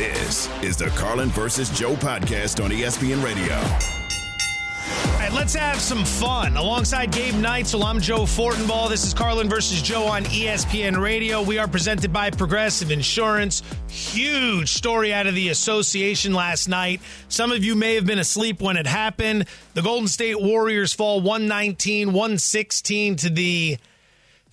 This is the Carlin versus Joe podcast on ESPN Radio. All right, let's have some fun. Alongside Gabe Neitzel, I'm Joe Fortenbaugh. This is Carlin versus Joe on ESPN Radio. We are presented by Progressive Insurance. Huge story out of the association last night. Some of you may have been asleep when it happened. The Golden State Warriors fall 119, 116 to the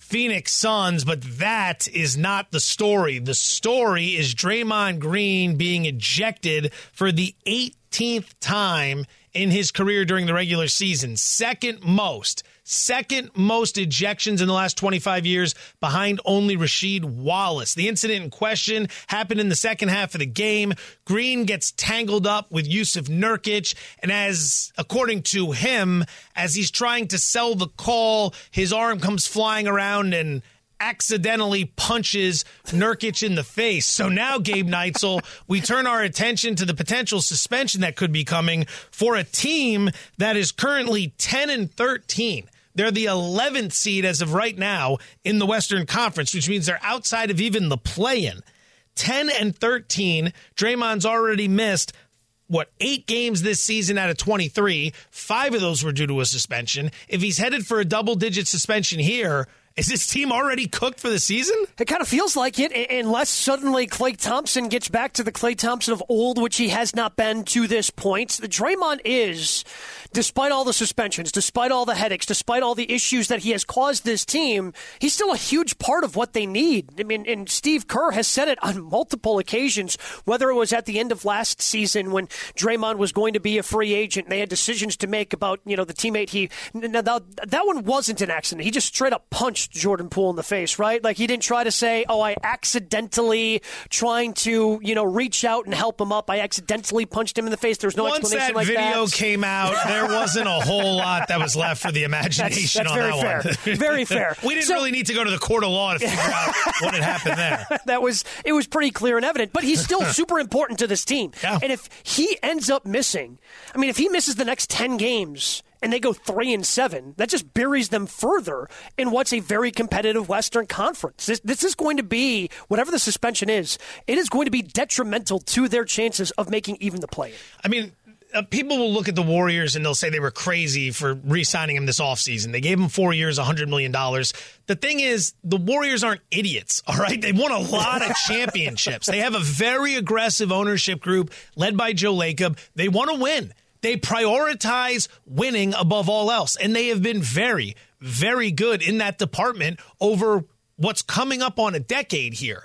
Phoenix Suns, but that is not the story. The story is Draymond Green being ejected for the 18th time in his career during the regular season. Second most, second most ejections in the last 25 years behind only Rasheed Wallace. The incident in question happened in the second half of the game. Green gets tangled up with Jusuf Nurkic, and as according to him, as he's trying to sell the call, his arm comes flying around and accidentally punches Nurkic in the face. So now, Gabe Neitzel, we turn our attention to the potential suspension that could be coming for a team that is currently 10 and 13. They're the 11th seed as of right now in the Western Conference, which means they're outside of even the play in. 10 and 13. Draymond's already missed what eight games this season out of 23 five of those were due to a suspension if he's headed for a double digit suspension here is this team already cooked for the season? It kind of feels like it, unless suddenly Klay Thompson gets back to the Klay Thompson of old, which he has not been to this point. The Draymond is, despite all the suspensions, despite all the headaches, despite all the issues that he has caused this team, he's still a huge part of what they need. I mean, and Steve Kerr has said it on multiple occasions, whether it was at the end of last season when Draymond was going to be a free agent and they had decisions to make about, you know, the teammate he. Now, that one wasn't an accident. He just straight up punched Jordan Poole in the face, right? Like he didn't try to say, "Oh, I accidentally trying to, you know, reach out and help him up. I accidentally punched him in the face." There's no Once explanation that like video that. came out, there wasn't a whole lot that was left for the imagination that's, that's on very that fair. one. very fair. we didn't So- really need to go to the court of law to figure out what had happened there. that was it was pretty clear and evident. But he's still super important to this team. Yeah. And if he ends up missing, I mean, if he misses the next ten games and they go three and seven, that just buries them further in what's a very competitive Western Conference. This, this is going to be whatever the suspension is. It is going to be detrimental to their chances of making even the play. I mean, uh, people will look at the Warriors and they'll say they were crazy for re signing him this offseason. They gave him four years, $100 million. The thing is, the Warriors aren't idiots, all right? They won a lot of championships. They have a very aggressive ownership group led by Joe Lacob. They want to win. They prioritize winning above all else. And they have been very, very good in that department over what's coming up on a decade here.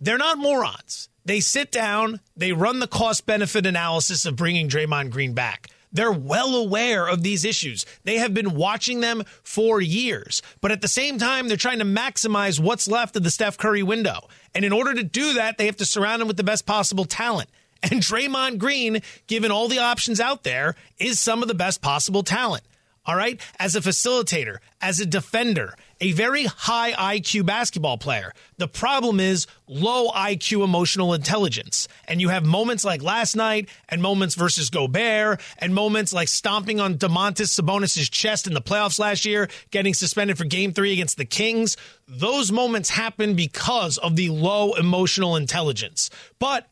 They're not morons. They sit down, they run the cost benefit analysis of bringing Draymond Green back. They're well aware of these issues. They have been watching them for years. But at the same time, they're trying to maximize what's left of the Steph Curry window. And in order to do that, they have to surround him with the best possible talent. And Draymond Green, given all the options out there, is some of the best possible talent. All right. As a facilitator, as a defender, a very high IQ basketball player. The problem is low IQ emotional intelligence. And you have moments like last night and moments versus Gobert and moments like stomping on Domantas Sabonis' chest in the playoffs last year, getting suspended for game three against the Kings. Those moments happen because of the low emotional intelligence. But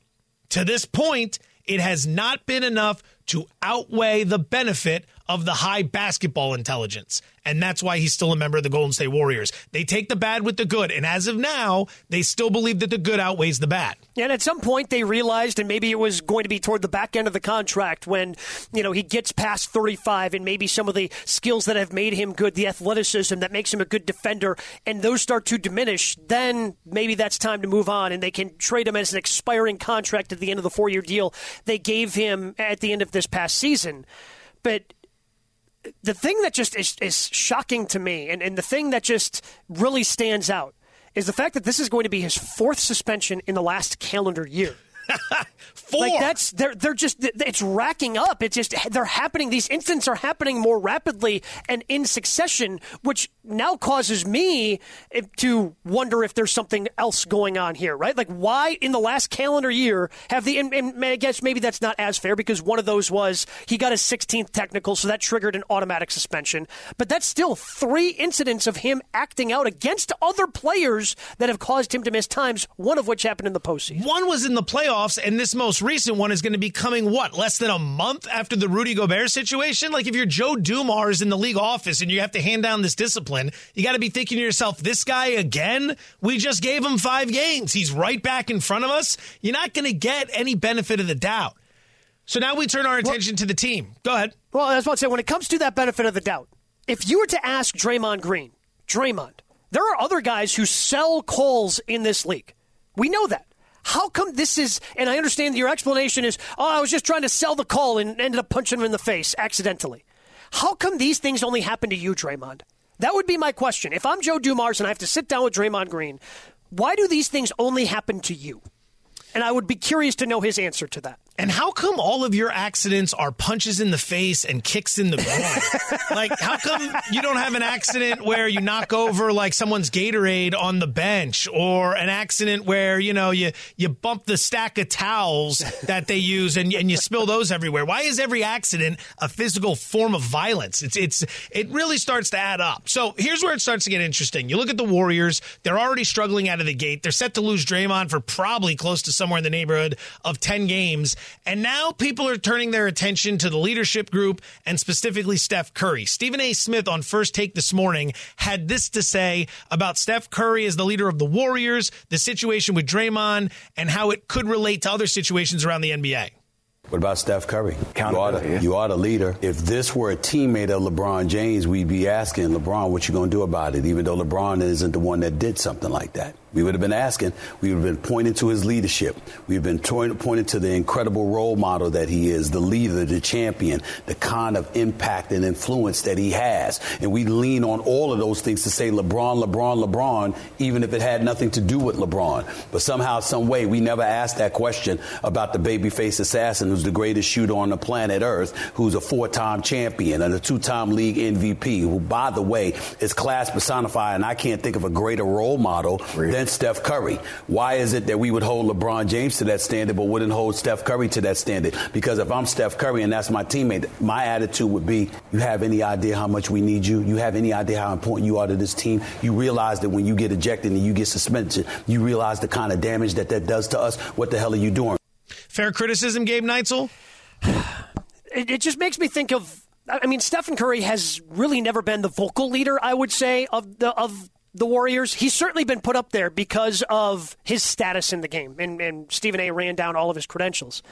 to this point, it has not been enough to outweigh the benefit of the high basketball intelligence. And that's why he's still a member of the Golden State Warriors. They take the bad with the good. And as of now, they still believe that the good outweighs the bad. And at some point, they realized, and maybe it was going to be toward the back end of the contract when, you know, he gets past 35 and maybe some of the skills that have made him good, the athleticism that makes him a good defender, and those start to diminish, then maybe that's time to move on and they can trade him as an expiring contract at the end of the four year deal they gave him at the end of this past season. But the thing that just is, is shocking to me and, and the thing that just really stands out is the fact that this is going to be his fourth suspension in the last calendar year. Four. Like that's they're they're just it's racking up. It's just they're happening. These incidents are happening more rapidly and in succession, which now causes me eh, to wonder if there's something else going on here. Right? Like why in the last calendar year have the? And, and I guess maybe that's not as fair because one of those was he got his 16th technical, so that triggered an automatic suspension. But that's still three incidents of him acting out against other players that have caused him to miss times. One of which happened in the postseason. One was in the playoffs playoffs, and this most recent one is going to be coming, what, less than a month after the Rudy Gobert situation? Like, if you're Joe Dumars in the league office and you have to hand down this discipline, you got to be thinking to yourself, this guy again? We just gave him five games. He's right back in front of us. You're not going to get any benefit of the doubt. So now we turn our attention well, to the team. Go ahead. Well, I was about to say, when it comes to that benefit of the doubt, if you were to ask Draymond Green, Draymond, there are other guys who sell calls in this league. We know that. How come this is, and I understand your explanation is, oh, I was just trying to sell the call and ended up punching him in the face accidentally. How come these things only happen to you, Draymond? That would be my question. If I'm Joe Dumars and I have to sit down with Draymond Green, why do these things only happen to you? And I would be curious to know his answer to that. And how come all of your accidents are punches in the face and kicks in the groin? like, how come you don't have an accident where you knock over like someone's Gatorade on the bench, or an accident where you know you you bump the stack of towels that they use and and you spill those everywhere? Why is every accident a physical form of violence? It's it's it really starts to add up. So here's where it starts to get interesting. You look at the Warriors; they're already struggling out of the gate. They're set to lose Draymond for probably close to somewhere in the neighborhood of ten games. And now people are turning their attention to the leadership group and specifically Steph Curry. Stephen A. Smith on First Take this morning had this to say about Steph Curry as the leader of the Warriors, the situation with Draymond, and how it could relate to other situations around the NBA. What about Steph Curry? You are, the, you are the leader. If this were a teammate of LeBron James, we'd be asking LeBron, what you going to do about it, even though LeBron isn't the one that did something like that. We would have been asking, we would have been pointing to his leadership. We've been pointing to the incredible role model that he is, the leader, the champion, the kind of impact and influence that he has. And we lean on all of those things to say LeBron, LeBron, LeBron, even if it had nothing to do with LeBron. But somehow, some way, we never asked that question about the babyface assassin who's the greatest shooter on the planet Earth, who's a four-time champion and a two-time league MVP, who, by the way, is class personified, and I can't think of a greater role model really? than Steph Curry. Why is it that we would hold LeBron James to that standard but wouldn't hold Steph Curry to that standard? Because if I'm Steph Curry and that's my teammate, my attitude would be, you have any idea how much we need you? You have any idea how important you are to this team? You realize that when you get ejected and you get suspended, you realize the kind of damage that that does to us? What the hell are you doing? Fair criticism, Gabe Neitzel? It, it just makes me think of I mean, Stephen Curry has really never been the vocal leader, I would say, of the of the Warriors. He's certainly been put up there because of his status in the game, and, and, Stephen A. ran down all of his credentials.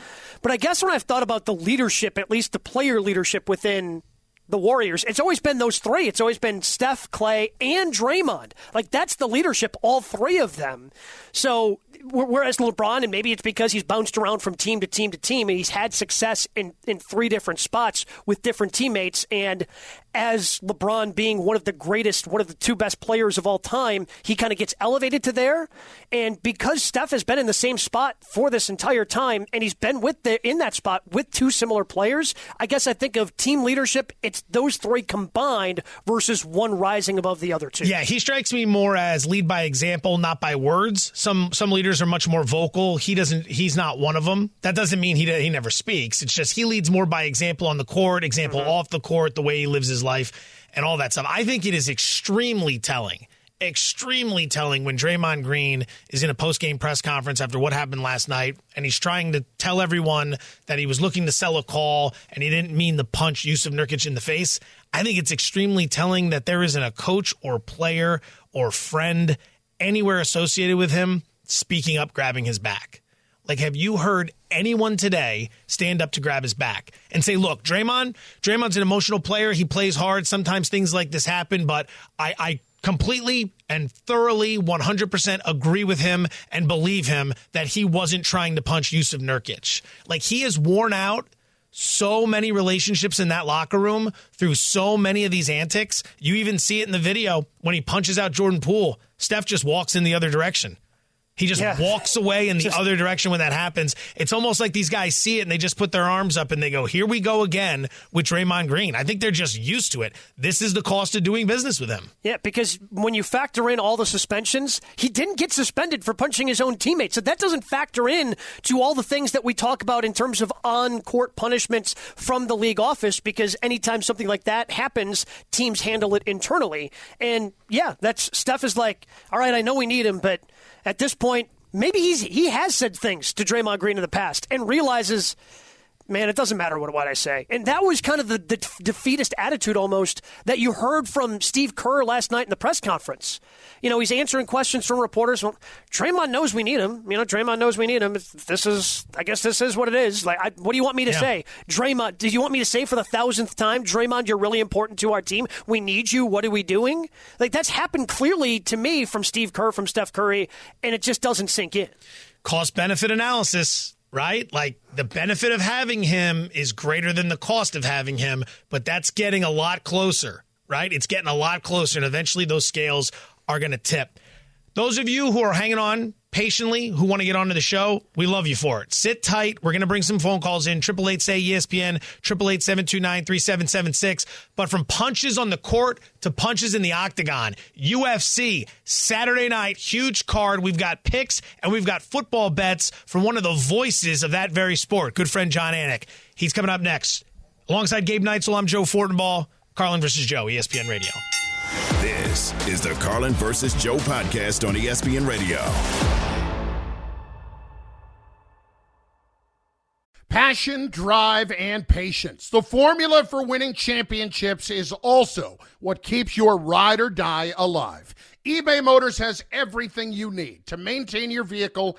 But I guess when I've thought about the leadership, at least the player leadership within the Warriors, it's always been those three. It's always been Steph, Klay, and Draymond. Like that's the leadership, all three of them. So whereas LeBron, and maybe it's because he's bounced around from team to team to team, and he's had success in, in three different spots with different teammates. And as LeBron being one of the greatest, one of the two best players of all time, he kind of gets elevated to there. And because Steph has been in the same spot for this entire time, and he's been with the in that spot with two similar players, I guess I think of team leadership. It's those three combined versus one rising above the other two. Yeah, he strikes me more as lead by example, not by words. Some some leaders are much more vocal. He doesn't. He's not one of them. That doesn't mean he he never speaks. It's just he leads more by example on the court, example mm-hmm. off the court, the way he lives his life and all that stuff. I think it is extremely telling extremely telling when Draymond Green is in a post-game press conference after what happened last night and he's trying to tell everyone that he was looking to sell a call and he didn't mean to punch Jusuf Nurkic in the face. I think it's extremely telling that there isn't a coach or player or friend anywhere associated with him speaking up grabbing his back. Like, have you heard anyone today stand up to grab his back and say, look, Draymond, Draymond's an emotional player. He plays hard. Sometimes things like this happen, but I, I completely and thoroughly 100% agree with him and believe him that he wasn't trying to punch Jusuf Nurkic. Like, he has worn out so many relationships in that locker room through so many of these antics. You even see it in the video when he punches out Jordan Poole. Steph just walks in the other direction. He just yeah. walks away in the just, other direction when that happens. It's almost like these guys see it and they just put their arms up and they go, "Here we go again with Draymond Green." I think they're just used to it. This is the cost of doing business with him. Yeah, because when you factor in all the suspensions, he didn't get suspended for punching his own teammates. So that doesn't factor in to all the things that we talk about in terms of on-court punishments from the league office because anytime something like that happens, teams handle it internally. And yeah, that's Steph is like, "All right, I know we need him, but at this point, maybe he's he has said things to Draymond Green in the past and realizes man, it doesn't matter what, what I say. And that was kind of the, the defeatist attitude almost that you heard from Steve Kerr last night in the press conference. You know, he's answering questions from reporters. Well, Draymond knows we need him. You know, Draymond knows we need him. This is, I guess, this is what it is. Like, I, what do you want me to yeah. say, Draymond? do you want me to say for the thousandth time, Draymond, you're really important to our team. We need you. What are we doing? Like, that's happened clearly to me from Steve Kerr, from Steph Curry, and it just doesn't sink in. Cost benefit analysis right? Like the benefit of having him is greater than the cost of having him, but that's getting a lot closer, right? It's getting a lot closer, and eventually those scales are going to tip. Those of you who are hanging on patiently who want to get onto the show, we love you for it. Sit tight. We're going to bring some phone calls in. Triple eight say ESPN, triple eight seven two nine three seven seven six. But from punches on the court to punches in the octagon, UFC Saturday night, huge card. We've got picks and we've got football bets from one of the voices of that very sport, good friend Jon Anik. He's coming up next. Alongside Gabe Neitzel, I'm Joe Fortenbaugh. Carlin versus Joe, ESPN Radio. This is the Carlin versus Joe podcast on ESPN Radio. Passion, drive, and patience. The formula for winning championships is also what keeps your ride or die alive. eBay Motors has everything you need to maintain your vehicle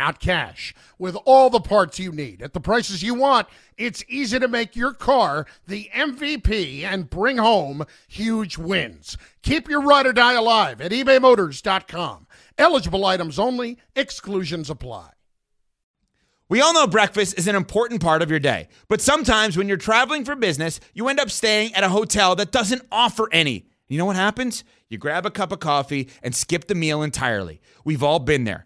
cash. With all the parts you need at the prices you want, it's easy to make your car the MVP and bring home huge wins. Keep your ride or die alive at ebaymotors.com. Eligible items only, exclusions apply. We all know breakfast is an important part of your day, but sometimes when you're traveling for business, you end up staying at a hotel that doesn't offer any. You know what happens? You grab a cup of coffee and skip the meal entirely. We've all been there.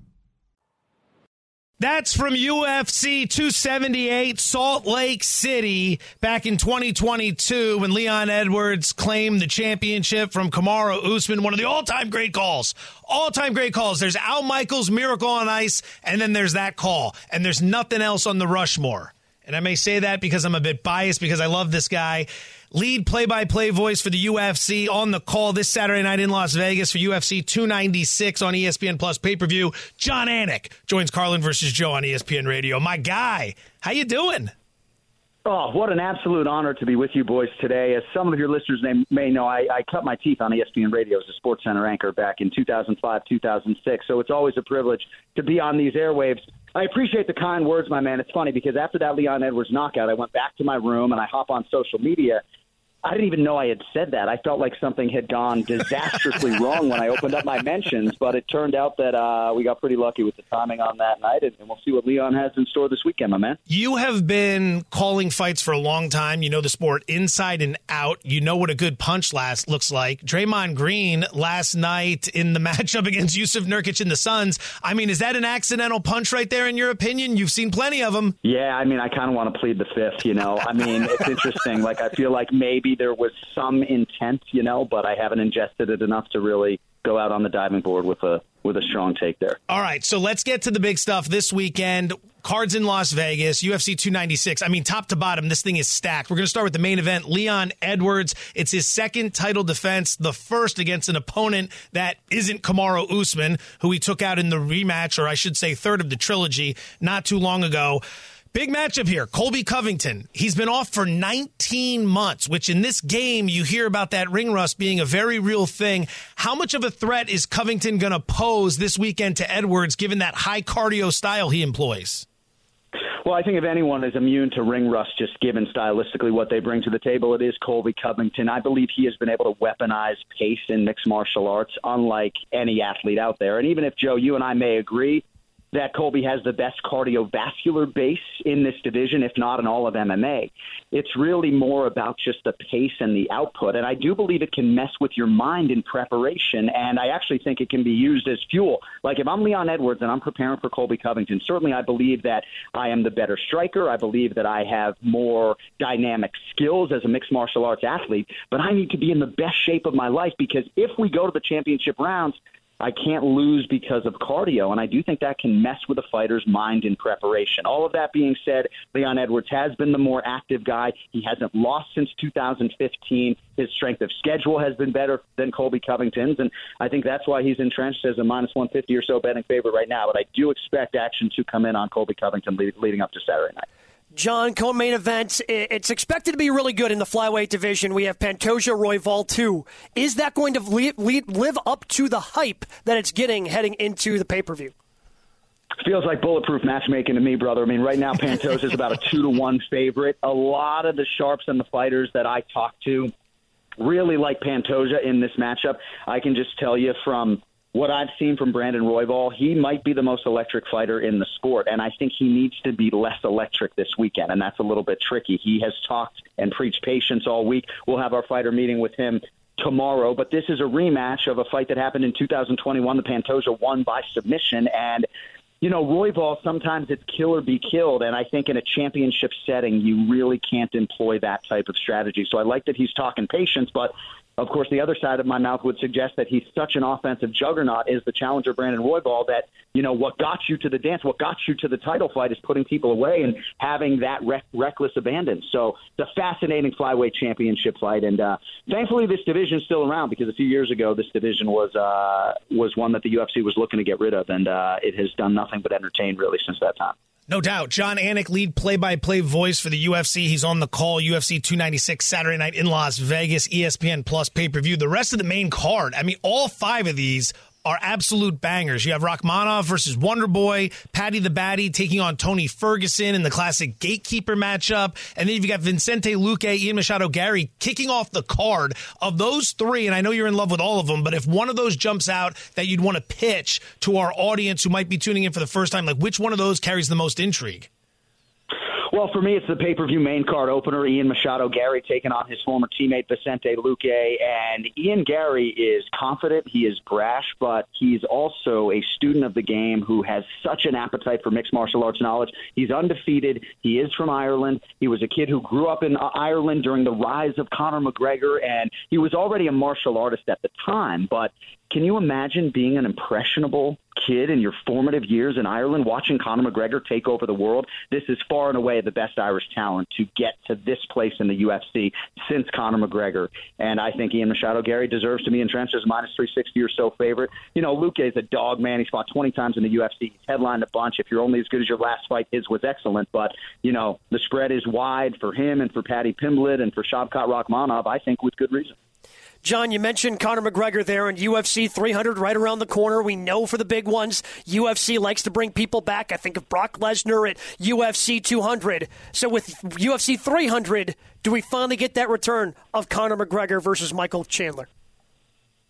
That's from UFC 278 Salt Lake City back in 2022 when Leon Edwards claimed the championship from Kamaru Usman. One of the all-time great calls. All-time great calls. There's Al Michaels' Miracle on Ice, and then there's that call. And there's nothing else on the Rushmore. And I may say that because I'm a bit biased because I love this guy lead play by play voice for the UFC on the call this Saturday night in Las Vegas for UFC 296 on ESPN Plus pay per view. Jon Anik joins Carlin versus Joe on ESPN Radio. My guy, how you doing? Oh, what an absolute honor to be with you boys today. As some of your listeners may, know, I, I cut my teeth on ESPN Radio as a Sports Center anchor back in 2005, 2006. So it's always a privilege to be on these airwaves. I appreciate the kind words, my man. It's funny because after that Leon Edwards knockout, I went back to my room and I hop on social media I didn't even know I had said that. I felt like something had gone disastrously wrong when I opened up my mentions, but it turned out that uh, we got pretty lucky with the timing on that night, and we'll see what Leon has in store this weekend, my man. You have been calling fights for a long time. You know the sport inside and out. You know what a good punch last looks like. Draymond Green last night in the matchup against Jusuf Nurkic in the Suns. I mean, is that an accidental punch right there, in your opinion? You've seen plenty of them. Yeah, I mean, I kind of want to plead the fifth. You know, I mean, it's interesting. Like, I feel like maybe there was some intent, you know, but I haven't ingested it enough to really go out on the diving board with a with a strong take there. All right, so let's get to the big stuff this weekend. Cards in Las Vegas, UFC 296. I mean, top to bottom, this thing is stacked. We're going to start with the main event. Leon Edwards. It's his second title defense, the first against an opponent that isn't Kamaru Usman, who he took out in the rematch, or I should say, third of the trilogy, not too long ago. Big matchup here. Colby Covington. He's been off for 19 months, which in this game, you hear about that ring rust being a very real thing. How much of a threat is Covington going to pose this weekend to Edwards, given that high cardio style he employs? Well, I think if anyone is immune to ring rust, just given stylistically what they bring to the table, it is Colby Covington. I believe he has been able to weaponize pace in mixed martial arts, unlike any athlete out there. And even if Joe, you and I may agree that Colby has the best cardiovascular base in this division, if not in all of MMA. It's really more about just the pace and the output. And I do believe it can mess with your mind in preparation. And I actually think it can be used as fuel. Like if I'm Leon Edwards and I'm preparing for Colby Covington, certainly I believe that I am the better striker. I believe that I have more dynamic skills as a mixed martial arts athlete. But I need to be in the best shape of my life because if we go to the championship rounds, I can't lose because of cardio, and I do think that can mess with a fighter's mind in preparation. All of that being said, Leon Edwards has been the more active guy. He hasn't lost since 2015. His strength of schedule has been better than Colby Covington's, and I think that's why he's entrenched as a minus 150 or so betting favorite right now. But I do expect action to come in on Colby Covington leading up to Saturday night. Jon, co-main event. It's expected to be really good in the flyweight division. We have Pantoja Royval too. Is that going to live up to the hype that it's getting heading into the pay-per-view? Feels like bulletproof matchmaking to me, brother. I mean, right now Pantoja is about a two to one favorite. A lot of the sharps and the fighters that I talk to really like Pantoja in this matchup. I can just tell you from what I've seen from Brandon Royval, he might be the most electric fighter in the sport, and I think he needs to be less electric this weekend, and that's a little bit tricky. He has talked and preached patience all week. We'll have our fighter meeting with him tomorrow, but this is a rematch of a fight that happened in 2021. The Pantoja won by submission, and you know, Royval, sometimes it's kill or be killed. And I think in a championship setting, you really can't employ that type of strategy. So I like that he's talking patience, but of course, the other side of my mouth would suggest that he's such an offensive juggernaut is the challenger Brandon Royval that, you know, what got you to the dance, what got you to the title fight is putting people away and having that rec- reckless abandon. So it's a fascinating flyweight championship fight. And uh, thankfully, this division is still around because a few years ago, this division was uh, was one that the UFC was looking to get rid of. And uh, it has done nothing but entertain really since that time. No doubt. Jon Anik, lead play by play voice for the UFC. He's on the call. UFC 296 Saturday night in Las Vegas, ESPN Plus pay per view. The rest of the main card, I mean, all five of these are absolute bangers. You have Rakhmonov versus Wonder Boy, Paddy the Batty taking on Tony Ferguson in the classic gatekeeper matchup. And then you've got Vicente Luque, Ian Machado Garry kicking off the card of those three. And I know you're in love with all of them, but if one of those jumps out that you'd want to pitch to our audience who might be tuning in for the first time, like which one of those carries the most intrigue? Well, for me, it's the pay per view main card opener. Ian Machado Garry taking on his former teammate Vicente Luque. And Ian Garry is confident, he is brash, but he's also a student of the game who has such an appetite for mixed martial arts knowledge. He's undefeated. He is from Ireland. He was a kid who grew up in uh, Ireland during the rise of Conor McGregor, and he was already a martial artist at the time, but can you imagine being an impressionable kid in your formative years in Ireland, watching Conor McGregor take over the world? This is far and away the best Irish talent to get to this place in the UFC since Conor McGregor. And I think Ian Machado Garry deserves to be entrenched as minus 360 or so favorite. You know, Luque is a dog, man. He's fought 20 times in the UFC. He's headlined a bunch. If you're only as good as your last fight, his was excellent. But, you know, the spread is wide for him and for Paddy Pimblett and for Shavkat Rakhmonov, I think, with good reason. Jon, you mentioned Conor McGregor there and UFC 300 right around the corner. We know for the big ones, UFC likes to bring people back. I think of Brock Lesnar at UFC 200. So with UFC 300, do we finally get that return of Conor McGregor versus Michael Chandler?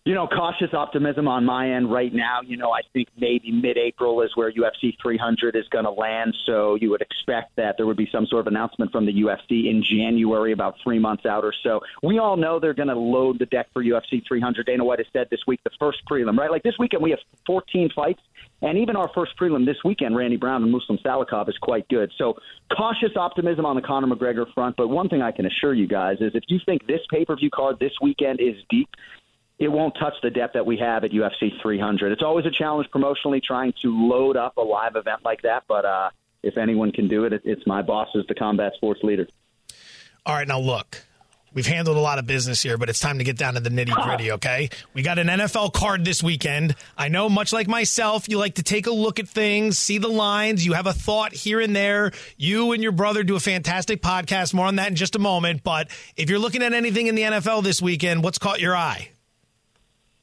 You know, cautious optimism on my end right now. You know, I think maybe mid April is where UFC 300 is going to land. So you would expect that there would be some sort of announcement from the UFC in January, about three months out or so. We all know they're going to load the deck for UFC 300. Dana White has said this week, the first prelim, right? Like this weekend, we have 14 fights. And even our first prelim this weekend, Randy Brown and Muslim Salikhov, is quite good. So cautious optimism on the Conor McGregor front. But one thing I can assure you guys is if you think this pay per view card this weekend is deep, it won't touch the depth that we have at UFC 300. It's always a challenge promotionally trying to load up a live event like that, but uh, if anyone can do it, it's my boss as the combat sports leader. All right, now look. We've handled a lot of business here, but it's time to get down to the nitty gritty, okay? We got an NFL card this weekend. I know, much like myself, you like to take a look at things, see the lines. You have a thought here and there. You and your brother do a fantastic podcast. More on that in just a moment. But if you're looking at anything in the NFL this weekend, what's caught your eye?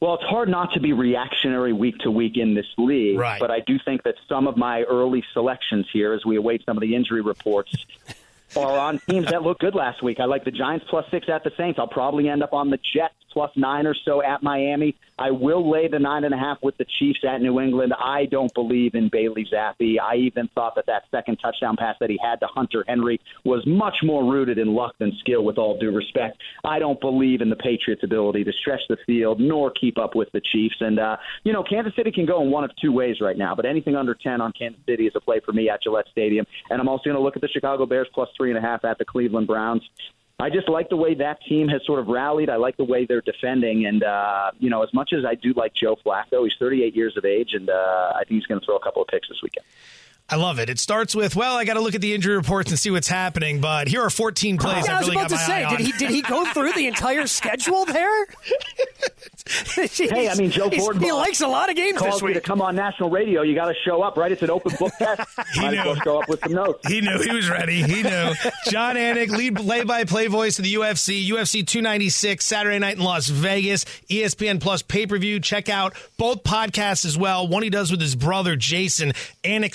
Well, it's hard not to be reactionary week to week in this league, Right. but I do think that some of my early selections here, as we await some of the injury reports, are on teams that looked good last week. I like the Giants plus six at the Saints. I'll probably end up on the Jets plus nine or so at Miami. I will lay the nine and a half with the Chiefs at New England. I don't believe in Bailey Zappe. I even thought that that second touchdown pass that he had to Hunter Henry was much more rooted in luck than skill, with all due respect. I don't believe in the Patriots' ability to stretch the field nor keep up with the Chiefs. And, uh, you know, Kansas City can go in one of two ways right now, but anything under 10 on Kansas City is a play for me at Gillette Stadium. And I'm also going to look at the Chicago Bears plus three and a half at the Cleveland Browns. I just like the way that team has sort of rallied. I like the way they're defending, and uh, you know, as much as I do like Joe Flacco, he's 38 years of age, and uh, I think he's going to throw a couple of picks this weekend. I love it. It starts with, well, I got to look at the injury reports and see what's happening, but here are 14 plays Yeah, I I was really about got to my say, did he did he go through the entire schedule there? Hey, I mean, Joe He's- Ford He likes a lot of games calls this me to come on national radio. You got to show up, right? It's an open book test. He Might as well knew. show up with some notes. He knew he was ready. He knew. Jon Anik, lead play-by-play voice of the UFC, UFC 296, Saturday night in Las Vegas, ESPN Plus pay-per-view. Check out both podcasts as well. One he does with his brother Jason, Anik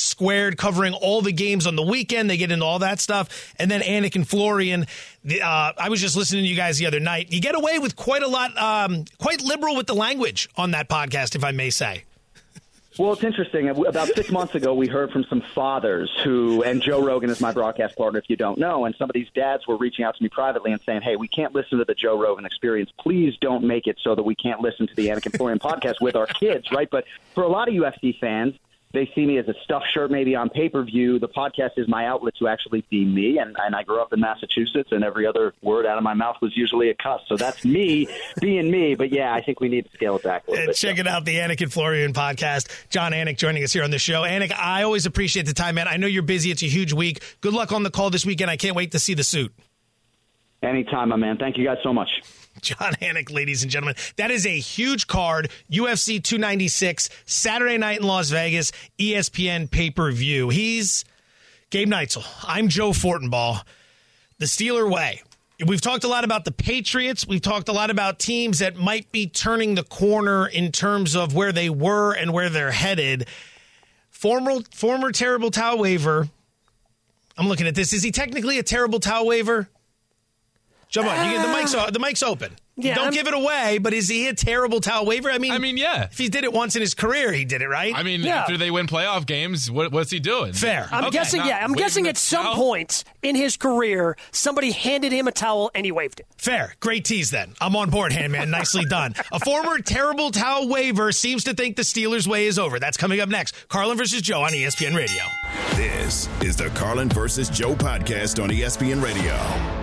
Covering all the games on the weekend. They get into all that stuff, and then Anik and Florian. The, uh, I was just listening to you guys the other night. You get away with quite a lot, um, quite liberal with the language on that podcast, if I may say. Well, it's interesting. About six months ago, we heard from some fathers who, and Joe Rogan is my broadcast partner, if you don't know, and some of these dads were reaching out to me privately and saying, hey, we can't listen to the Joe Rogan experience. Please don't make it so that we can't listen to the Anik and Florian podcast with our kids, right? But for a lot of UFC fans, they see me as a stuffed shirt maybe on pay per view. The podcast is my outlet to actually be me, and, and I grew up in Massachusetts, and every other word out of my mouth was usually a cuss. So that's me being me. But yeah, I think we need to scale it back a little And bit. check it out, the Anik and Florian podcast. Jon Anik joining us here on the show. Anik, I always appreciate the time, man. I know you're busy. It's a huge week. Good luck on the call this weekend. I can't wait to see the suit. Anytime, my man. Thank you guys so much. Jon Anik, ladies and gentlemen. That is a huge card. UFC 296, Saturday night in Las Vegas, ESPN pay per view. He's Gabe Neitzel. I'm Joe Fortenbaugh. The Steeler way. We've talked a lot about the Patriots. We've talked a lot about teams that might be turning the corner in terms of where they were and where they're headed. Former former terrible towel waiver. I'm looking at this. Is he technically a terrible towel waiver? Jump on. You get the ah. mic's o- the mic's open. Yeah, Don't I'm- give it away, but is he a terrible towel waiver? I mean, I mean, yeah. if he did it once in his career, he did it right. I mean, Yeah. after they win playoff games, what, what's he doing? fair. I'm Okay. guessing, not yeah, I'm waving guessing the at some towel? point in his career, somebody handed him a towel and he waved it. Fair. Great tease then. I'm on board, Handman. Nicely done. A former terrible towel waiver seems to think the Steelers' way is over. That's coming up next. Carlin versus Joe on ESPN Radio. This is the Carlin versus Joe podcast on ESPN Radio.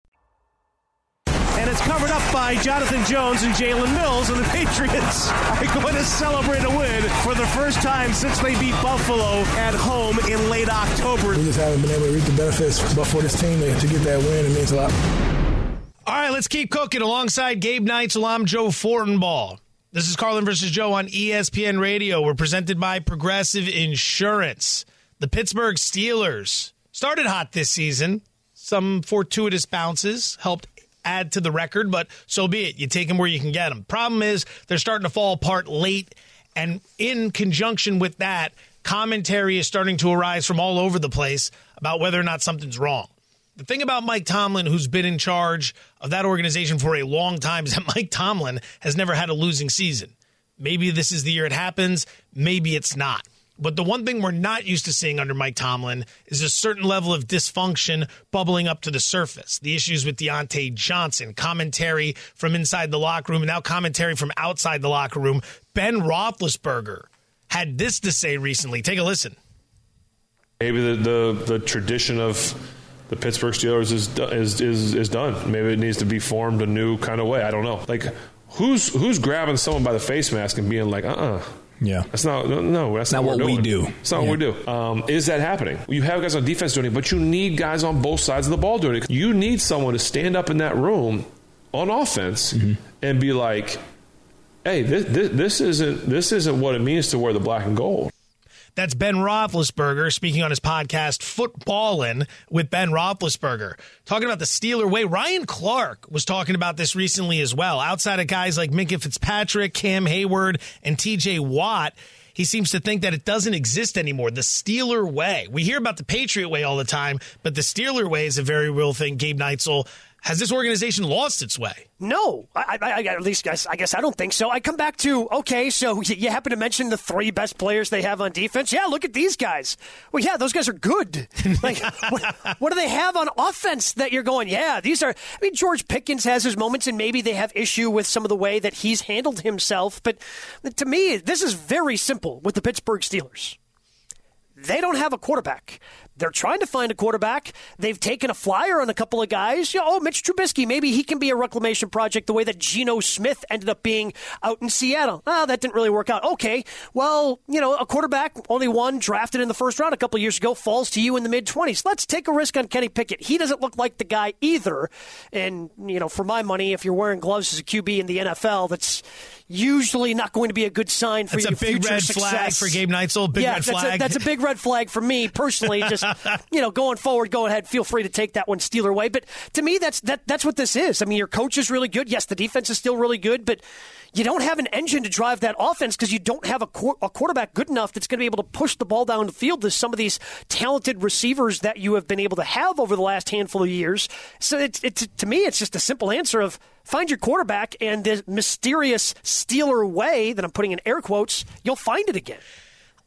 It's covered up by Jonathan Jones and Jalen Mills, and the Patriots are going to celebrate a win for the first time since they beat Buffalo at home in late October. We just haven't been able to reap the benefits, but for this team to, get that win, it means a lot. All right, let's keep cooking alongside Gabe Neitzel. I'm Joe Fortenbaugh. This is Carlin versus Joe on ESPN Radio. We're presented by Progressive Insurance. The Pittsburgh Steelers started hot this season. Some fortuitous bounces helped add to the record, but so be it. You take them where you can get them. Problem is, they're starting to fall apart late And in conjunction with that, commentary is starting to arise from all over the place about whether or not something's wrong. The thing about Mike Tomlin, who's been in charge of that organization for a long time, is that Mike Tomlin has never had a losing season. Maybe this is the year it happens, maybe it's not. But the one thing we're not used to seeing under Mike Tomlin is a certain level of dysfunction bubbling up to the surface. The issues with Diontae Johnson, commentary from inside the locker room, and now commentary from outside the locker room. Ben Roethlisberger had this to say recently. Take a listen. Maybe the, the, the tradition of the Pittsburgh Steelers is, is is is done. Maybe it needs to be formed a new kind of way. I don't know. Like who's who's grabbing someone by the face mask and being like, uh uh-uh. uh yeah, that's not no. That's not, not what, we do. It's not yeah. what we do. Um, is that happening? You have guys on defense doing it, but you need guys on both sides of the ball doing it. You need someone to stand up in that room on offense mm-hmm. and be like, "Hey, this, this, this isn't this isn't what it means to wear the black and gold." That's Ben Roethlisberger speaking on his podcast, Footballin' with Ben Roethlisberger, talking about the Steeler way. Ryan Clark was talking about this recently as well. Outside of guys like Minkah Fitzpatrick, Cam Hayward, and TJ Watt, he seems to think that it doesn't exist anymore. The Steeler way. We hear about the Patriot way all the time, but the Steeler way is a very real thing. Gabe Neitzel has this organization lost its way? No, I, I, I at least guess, I guess I don't think so. I come back to okay, so you happen to mention the three best players they have on defense. Yeah, look at these guys. Well, yeah, those guys are good. Like, what, what, do they have on offense that you're going? Yeah, these are. I mean, George Pickens has his moments, and maybe they have issue with some of the way that he's handled himself. But to me, this is very simple with the Pittsburgh Steelers. They don't have a quarterback. They're trying to find a quarterback. They've taken a flyer on a couple of guys. You know, oh, Mitch Trubisky, maybe he can be a reclamation project the way that Geno Smith ended up being out in Seattle. Ah, that didn't really work out. Okay, well, you know, a quarterback, only one drafted in the first round a couple of years ago, falls to you in the mid 20s. Let's take a risk on Kenny Pickett. He doesn't look like the guy either. And, you know, for my money, if you're wearing gloves as a QB in the NFL, that's usually not going to be a good sign for that's your a big future red success. flag for Gabe Neitzel. Big yeah, red that's flag. A, that's a big red flag for me personally. Just you know, going forward, go ahead. Feel free to take that one Steeler way. But to me, that's that that's what this is. I mean, your coach is really good. Yes, the defense is still really good, but you don't have an engine to drive that offense because you don't have a, qu- a, quarterback good enough that's going to be able to push the ball down the field to some of these talented receivers that you have been able to have over the last handful of years. So it's, it's to me, it's just a simple answer of find your quarterback and the mysterious Steeler way that I'm putting in air quotes, you'll find it again.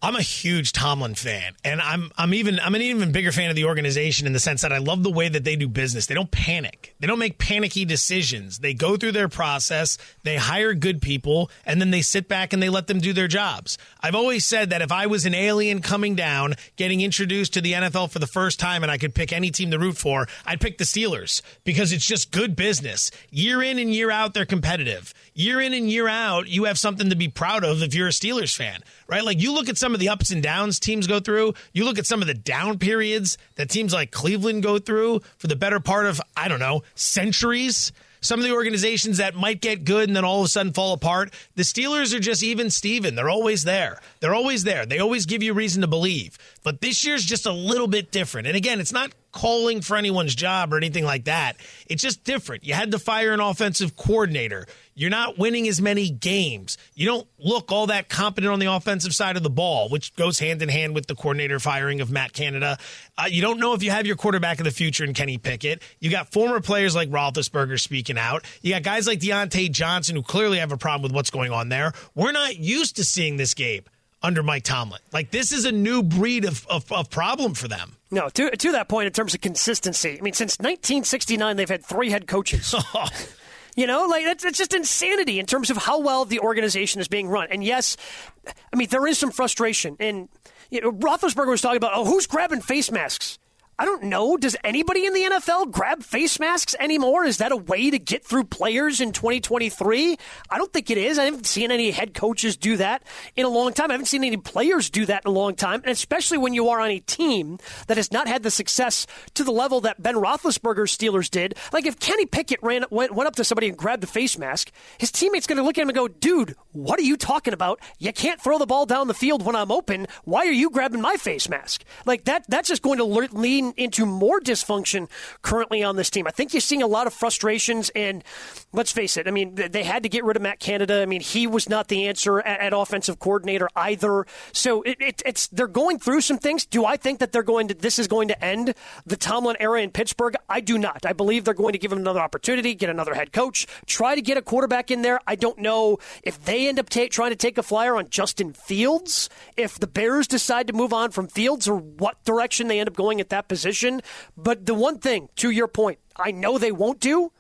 I'm a huge Tomlin fan, and I'm I'm even I'm an even bigger fan of the organization in the sense that I love the way that they do business. They don't panic. They don't make panicky decisions. They go through their process. They hire good people, and then they sit back and they let them do their jobs. I've always said that if I was an alien coming down, getting introduced to the NFL for the first time, and I could pick any team to root for, I'd pick the Steelers because it's just good business. Year in and year out, they're competitive. Year in and year out, you have something to be proud of if you're a Steelers fan, right? Like you look at some of the ups and downs teams go through. You look at some of the down periods that teams like Cleveland go through for the better part of, I don't know, centuries. Some of the organizations that might get good and then all of a sudden fall apart. The Steelers are just even Steven. They're always there. They're always there. They always give you reason to believe. But this year's just a little bit different. And again, it's not calling for anyone's job or anything like that. It's just different. You had to fire an offensive coordinator. You're not winning as many games. You don't look all that competent on the offensive side of the ball, which goes hand in hand with the coordinator firing of Matt Canada. Uh, you don't know if you have your quarterback of the future in Kenny Pickett. You got former players like Roethlisberger speaking out. You got guys like Diontae Johnson who clearly have a problem with what's going on there. We're not used to seeing this game under Mike Tomlin. Like this is a new breed of, of, of, problem for them. No, to, to that point, in terms of consistency, I mean, since 1969, they've had three head coaches. You know, like that's, that's just insanity in terms of how well the organization is being run. And yes, I mean there is some frustration. And you know, Roethlisberger was talking about, oh, who's grabbing face masks? I don't know. Does anybody in the NFL grab face masks anymore? Is that a way to get through players in 2023? I don't think it is. I haven't seen any head coaches do that in a long time. I haven't seen any players do that in a long time. And especially when you are on a team that has not had the success to the level that Ben Roethlisberger's Steelers did. Like if Kenny Pickett ran went, went up to somebody and grabbed a face mask, his teammate's going to look at him and go, dude, what are you talking about? You can't throw the ball down the field when I'm open. Why are you grabbing my face mask? Like that, that's just going to lean into more dysfunction currently on this team. I think you're seeing a lot of frustrations, and let's face it, I mean, they had to get rid of Matt Canada. I mean, he was not the answer at, at offensive coordinator either. So it, it, it's they're going through some things. Do I think that they're going to this is going to end the Tomlin era in Pittsburgh? I do not. I believe they're going to give him another opportunity, get another head coach, try to get a quarterback in there. I don't know if they end up ta- trying to take a flyer on Justin Fields, if the Bears decide to move on from Fields, or what direction they end up going at that position. But the one thing, to your point, I know they won't do.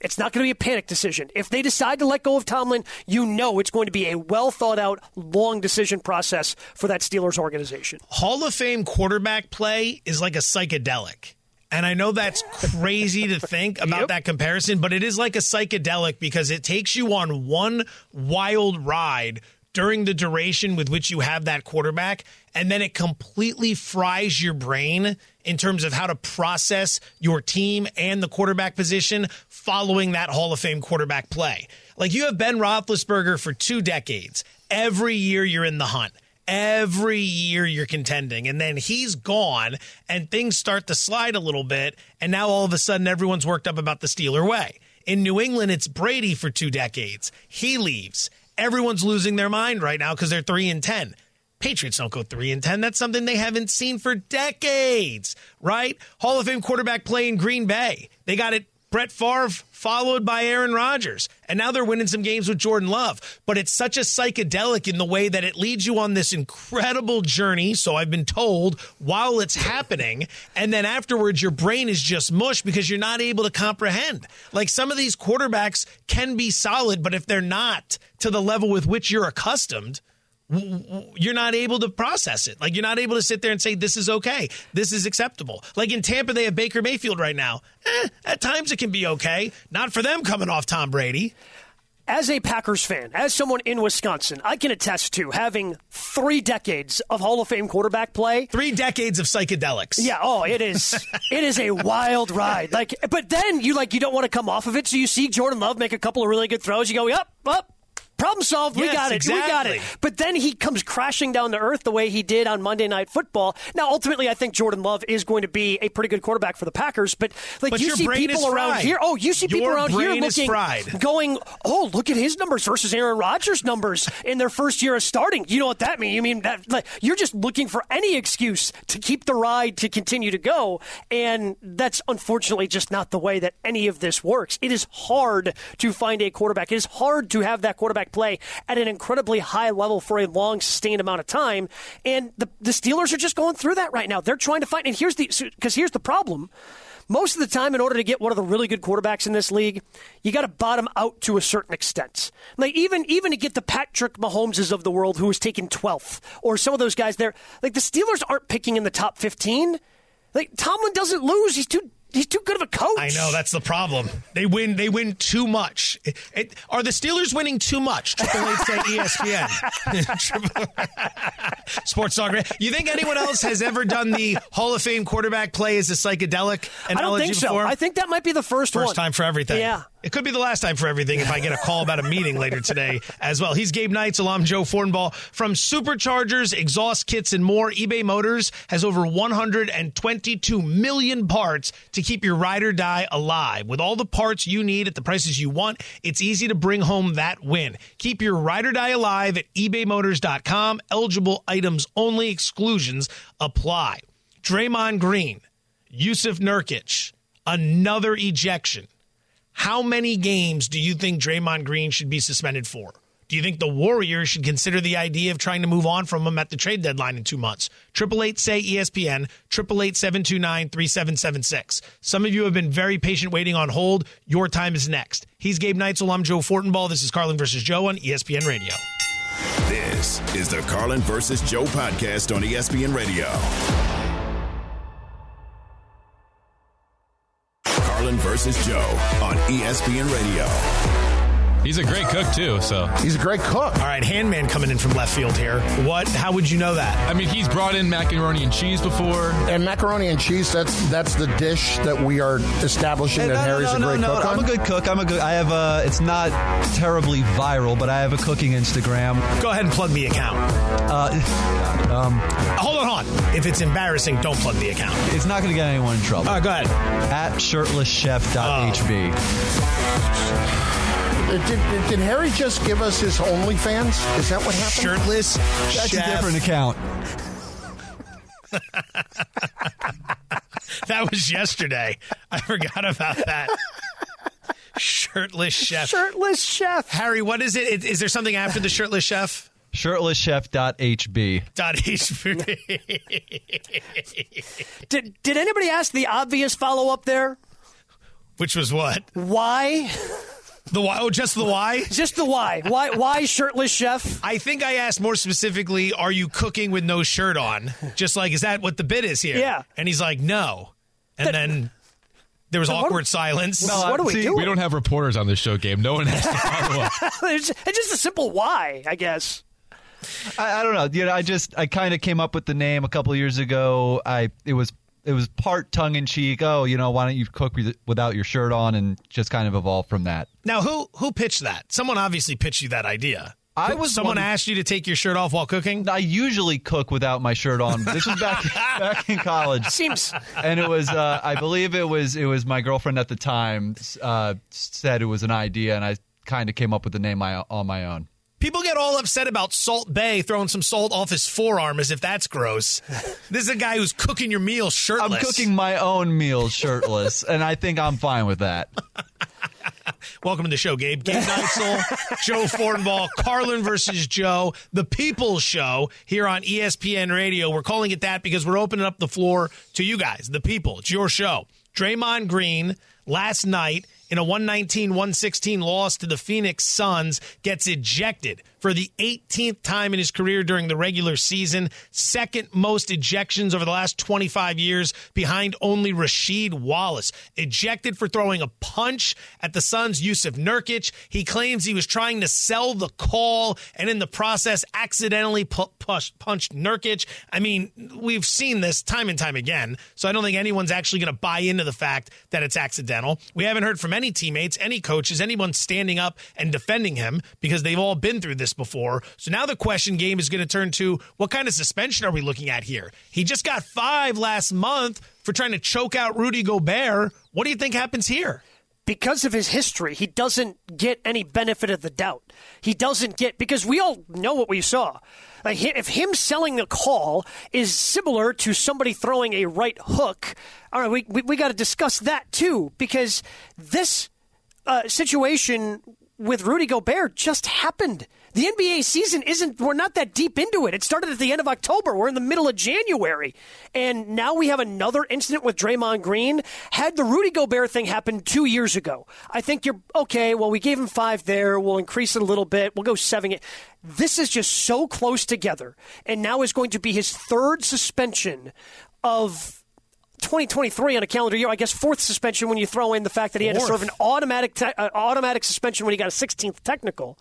It's not going to be a panic decision. If they decide to let go of Tomlin, you know it's going to be a well thought out, long decision process for that Steelers organization. Hall of Fame quarterback play is like a psychedelic. And I know that's crazy to think about yep. that comparison, but it is like a psychedelic because it takes you on one wild ride during the duration with which you have that quarterback, and then it completely fries your brain in terms of how to process your team and the quarterback position following that Hall of Fame quarterback play. Like you have Ben Roethlisberger for two decades. Every year you're in the hunt. Every year you're contending, and then he's gone, and things start to slide a little bit, and now all of a sudden everyone's worked up about the Steeler way. In New England, it's Brady for two decades. He leaves. Everyone's losing their mind right now because they're three and ten. Patriots don't go 3 and 10. That's something they haven't seen for decades, right? Hall of Fame quarterback play in Green Bay. They got it Brett Favre followed by Aaron Rodgers. And now they're winning some games with Jordan Love. But it's such a psychedelic in the way that it leads you on this incredible journey, so I've been told, while it's happening. And then afterwards, your brain is just mush because you're not able to comprehend. Like some of these quarterbacks can be solid, but if they're not to the level with which you're accustomed, you're not able to process it. Like you're not able to sit there and say this is okay, this is acceptable. Like in Tampa, they have Baker Mayfield right now. Eh, at times it can be okay. Not for them coming off Tom Brady. As a Packers fan, as someone in Wisconsin, I can attest to having three decades of Hall of Fame quarterback play. Three decades of psychedelics. Yeah. Oh, it is. it is a wild ride. Like, but then you like you don't want to come off of it, so you see Jordan Love make a couple of really good throws. You go, up, up, Problem solved. Yes, we got it. Exactly. We got it. But then he comes crashing down to earth the way he did on Monday Night Football. Now, ultimately, I think Jordan Love is going to be a pretty good quarterback for the Packers. But like but you see people around here. Oh, you see your people around here looking, going, oh, look at his numbers versus Aaron Rodgers' numbers in their first year of starting. You know what that means? You mean that like, you're just looking for any excuse to keep the ride to continue to go, and that's unfortunately just not the way that any of this works. It is hard to find a quarterback. It is hard to have that quarterback play at an incredibly high level for a long, sustained amount of time. And the, the Steelers are just going through that right now. They're trying to find, and here's the, because here's the problem. Most of the time, in order to get one of the really good quarterbacks in this league, you got to bottom out to a certain extent. Like even even to get the Patrick Mahomeses of the world, who was taken twelfth, or some of those guys there. Like the Steelers aren't picking in the top fifteen. Like Tomlin doesn't lose; he's too he's too good of a coach. I know that's the problem. They win. They win too much. It, it, are the Steelers winning too much? Triple Eight say ESPN. Sports Talk. You think anyone else has ever done the Hall of Fame quarterback play as a psychedelic analogy I don't think before? so. I think that might be the first, first one. time for everything. Yeah. It could be the last time for everything if I get a call about a meeting later today as well. He's Gabe Neitzel, I'm Joe Fortenbaugh From superchargers, exhaust kits, and more, eBay Motors has over 122 million parts to keep your ride or die alive. With all the parts you need at the prices you want, it's easy to bring home that win. Keep your ride or die alive at ebaymotors.com. Eligible items only, exclusions apply. Draymond Green, Jusuf Nurkic, another ejection. How many games do you think Draymond Green should be suspended for? Do you think the Warriors should consider the idea of trying to move on from him at the trade deadline in two months? Triple eight say ESPN, triple eight seven two nine three seven seven six. Some of you have been very patient waiting on hold. Your time is next. He's Gabe Neitzel, I'm Joe Fortenbaugh. This is Carlin versus Joe on ESPN Radio. This is the Carlin versus Joe podcast on ESPN Radio. Versus Joe on ESPN Radio. He's a great cook too. So He's a great cook. All right, Handman coming in from left field here. What? How would you know that? I mean, he's brought in macaroni and cheese before. And macaroni and cheese, that's that's the dish that we are establishing Hey, that no, no, Harry's no, a no, great no. cook I'm on. a good cook. I'm a good. I have a. It's not terribly viral, but I have a cooking Instagram. Go ahead and plug the account. Uh, um, hold on, hold on. If it's embarrassing, don't plug the account. It's not going to get anyone in trouble. All right, go ahead. At shirtlesschef.hb. Uh, Uh, did, did Harry just give us his OnlyFans? Is that what happened? Shirtless That's a different account. That was yesterday. I forgot about that. Shirtless chef. Shirtless chef. Harry, what is it? Is there something after the shirtless chef? Shirtlesschef.hb. Dot HP. Did Did anybody ask the obvious follow up there? Which was what? Why? The why? Oh, just the why? Just the why. Why? Why shirtless chef? I think I asked more specifically, are you cooking with no shirt on? Just like, is that what the bit is here? Yeah. And he's like, no. And then there was Then what- awkward silence. what do we do? We don't have reporters on this show game. No one has to follow up. it's, it's just a simple why, I guess. I, I don't know. You know, I just I kind of came up with the name a couple of years ago. I it was it was part tongue in cheek. Oh, you know, why don't you cook without your shirt on, and just kind of evolved from that. Now, who who pitched that? Someone obviously pitched you that idea. I was Someone one- asked you to take your shirt off while cooking. I usually cook without my shirt on. This was back back in college. Seems and it was uh, I believe it was it was my girlfriend at the time uh, said it was an idea, and I kind of came up with the name my, on my own. People get all upset about Salt Bae throwing some salt off his forearm as if that's gross. this is a guy who's cooking your meal shirtless. I'm cooking my own meal shirtless, and I think I'm fine with that. Welcome to the show, Gabe. Gabe Neitzel, Joe Fortenbaugh, Carlin versus Joe, the People's Show here on ESPN Radio. We're calling it that because we're opening up the floor to you guys, the people. It's your show. Draymond Green last night in a 119 116 loss to the Phoenix Suns gets ejected for the 18th time in his career during the regular season, second most ejections over the last 25 years behind only Rasheed Wallace. Ejected for throwing a punch at the Suns' Jusuf Nurkic. He claims he was trying to sell the call and in the process accidentally pu- punched Nurkic. I mean, we've seen this time and time again, so I don't think anyone's actually going to buy into the fact that it's accidental. We haven't heard from any teammates, any coaches, anyone standing up and defending him because they've all been through this before. So now the question game is going to turn to what kind of suspension are we looking at here? He just got five last month for trying to choke out Rudy Gobert. What do you think happens here? because of his history, he doesn't get any benefit of the doubt. He doesn't get because we all know what we saw. Like if him selling the call is similar to somebody throwing a right hook, all right, we we, we got to discuss that too because this uh, situation with Rudy Gobert just happened. The NBA season isn't, we're not that deep into it. It started at the end of October. We're in the middle of January. And now we have another incident with Draymond Green. Had the Rudy Gobert thing happened two years ago, I think you're okay. Well, we gave him five there. We'll increase it a little bit. We'll go seven. This is just so close together. And now is going to be his third suspension of 2023 on a calendar year. I guess fourth suspension when you throw in the fact that he had to serve an automatic te- uh, automatic suspension when he got a 16th technical.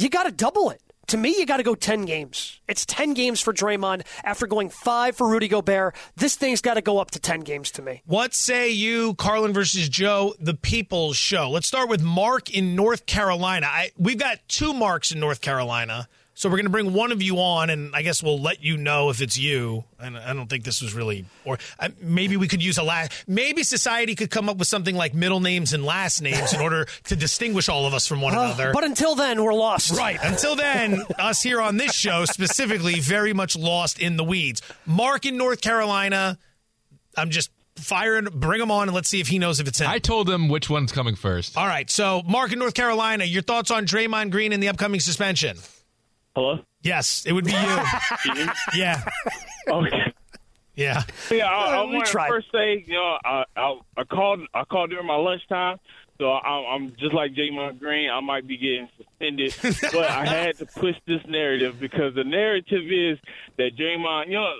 You got to double it. To me, you got to go 10 games. It's 10 games for Draymond after going five for Rudy Gobert. This thing's got to go up to 10 games to me. What say you, Carlin versus Joe, the People's Show? Let's start with Mark in North Carolina. I, we've got two Marks in North Carolina, so we're going to bring one of you on, and I guess we'll let you know if it's you. And I don't think this was really, or uh, maybe we could use a last. Maybe society could come up with something like middle names and last names in order to distinguish all of us from one Uh, another. but until then, we're lost. Right. Until then, us here on this show specifically very much lost in the weeds. Mark in North Carolina, I'm just firing, bring him on and let's see if he knows if it's him. I told him which one's coming first. All right. So, Mark in North Carolina, your thoughts on Draymond Green and the upcoming suspension? Hello? Yes, it would be you. yeah. Okay. Yeah. Yeah, I, I want to first say, you know, I, I, I called I called during my lunchtime, so I, I'm just like Draymond Green. I might be getting suspended, but I had to push this narrative because the narrative is that Draymond, you know,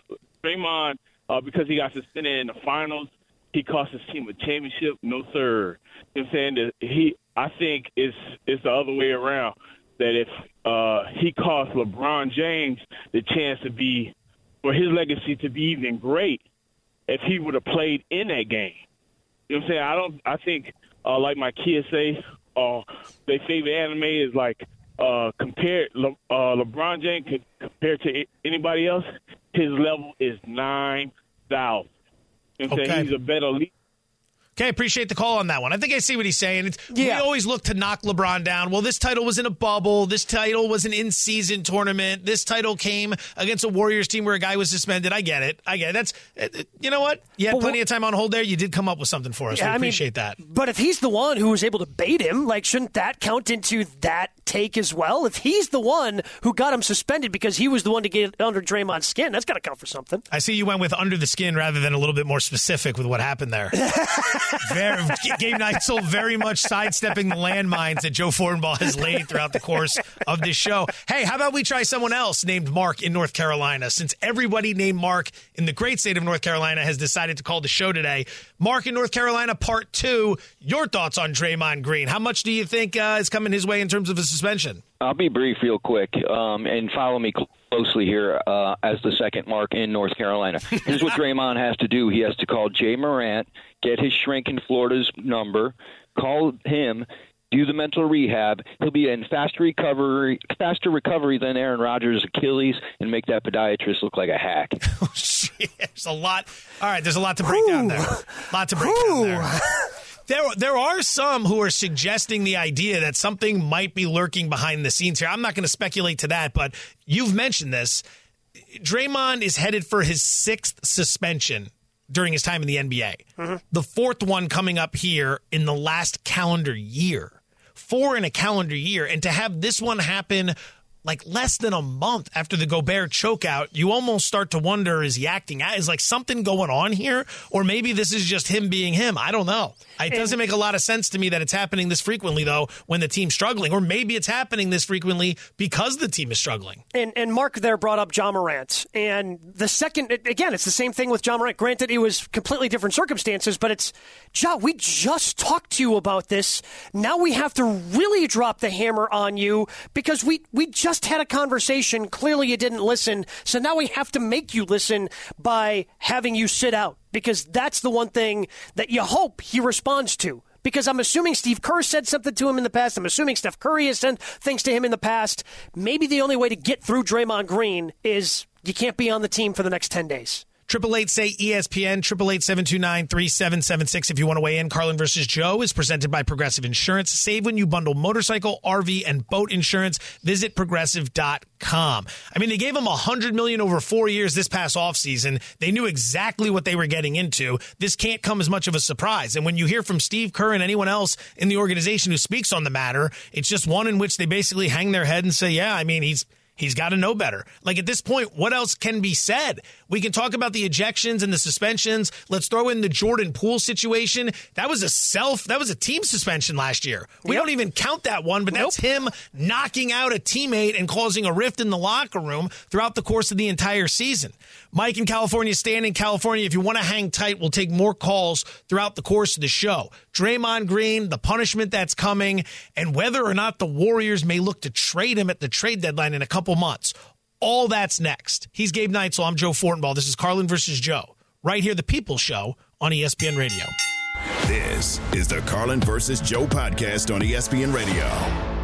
Draymond, uh, because he got suspended in the finals, he cost his team a championship. No sir. You know what I'm saying that he. I think it's it's the other way around. That if uh, he cost LeBron James the chance to be for his legacy to be even great, if he would have played in that game. You know what I'm saying? I don't. I think uh, like my kids say, uh, their favorite anime is like uh, compared Le, uh, LeBron James could, compared to anybody else. His level is nine thousand. You know what I'm Okay. saying? He's a better leader. Okay, appreciate the call on that one. I think I see what he's saying. It's, Yeah. We always look to knock LeBron down. Well, this title was in a bubble. This title was an in-season tournament. This title came against a Warriors team where a guy was suspended. I get it. I get it. That's uh, uh, you know what? You had But plenty of time on hold there. You did come up with something for us. Yeah, we I mean, appreciate that. But if he's the one who was able to bait him, like shouldn't that count into that take as well? If he's the one who got him suspended because he was the one to get under Draymond's skin, that's got to count for something. I see you went with under the skin rather than a little bit more specific with what happened there. very, Gabe Neitzel very much sidestepping the landmines that Joe Fortenbaugh has laid throughout the course of this show. Hey, how about we try someone else named Mark in North Carolina? Since everybody named Mark in the great state of North Carolina has decided to call the show today. Mark in North Carolina, part two. Your thoughts on Draymond Green? How much do you think uh, is coming his way in terms of a suspension? I'll be brief, real quick, um, and follow me closely here uh, as the second mark in North Carolina. Here's what Draymond has to do: he has to call Ja Morant, get his shrink in Florida's number, call him. Do the mental rehab. He'll be in faster recovery, faster recovery than Aaron Rodgers' Achilles, and make that podiatrist look like a hack. There's a lot. All right, there's a lot to break down there. lot to break down there. There, there are some who are suggesting the idea that something might be lurking behind the scenes here. I'm not going to speculate to that, but you've mentioned this. Draymond is headed for his sixth suspension during his time in the NBA. Mm-hmm. The fourth one coming up here in the last calendar year. Four in a calendar year. And to have this one happen like less than a month after the Gobert chokeout, you almost start to wonder is he acting out? Is like something going on here? Or maybe this is just him being him. I don't know. It doesn't make a lot of sense to me that it's happening this frequently, though, when the team's struggling. Or maybe it's happening this frequently because the team is struggling. And and Mark there brought up Ja Morant, and the second again, it's the same thing with Ja Morant. Granted, it was completely different circumstances, but it's John. We just talked to you about this. Now we have to really drop the hammer on you because we we just had a conversation. Clearly, you didn't listen, so now we have to make you listen by having you sit out because that's the one thing that you hope he responds to because I'm assuming Steve Kerr said something to him in the past. I'm assuming Steph Curry has sent things to him in the past. Maybe the only way to get through Draymond Green is you can't be on the team for the next 10 days. Triple eight say ESPN, triple eight seven two nine three seven seven six. If you want to weigh in, Carlin versus Joe is presented by Progressive Insurance. Save when you bundle motorcycle, RV, and boat insurance. Visit progressive.com. I mean, they gave him a hundred million over four years this past offseason. They knew exactly what they were getting into. This can't come as much of a surprise. And when you hear from Steve Kerr and anyone else in the organization who speaks on the matter, it's just one in which they basically hang their head and say, yeah, I mean, he's He's got to know better. Like at this point, what else can be said? We can talk about the ejections and the suspensions. Let's throw in the Jordan Poole situation. That was a self, that was a team suspension last year. We don't even count that one, but that's him knocking out a teammate and causing a rift in the locker room throughout the course of the entire season. Mike in California, stand in California. If you want to hang tight, we'll take more calls throughout the course of the show. Draymond Green, the punishment that's coming, and whether or not the Warriors may look to trade him at the trade deadline in a couple months. All that's next. He's Gabe Neitzel. I'm Joe Fortenbaugh. This is Carlin versus Joe. Right here, the People Show on ESPN Radio. This is the Carlin versus Joe podcast on ESPN Radio.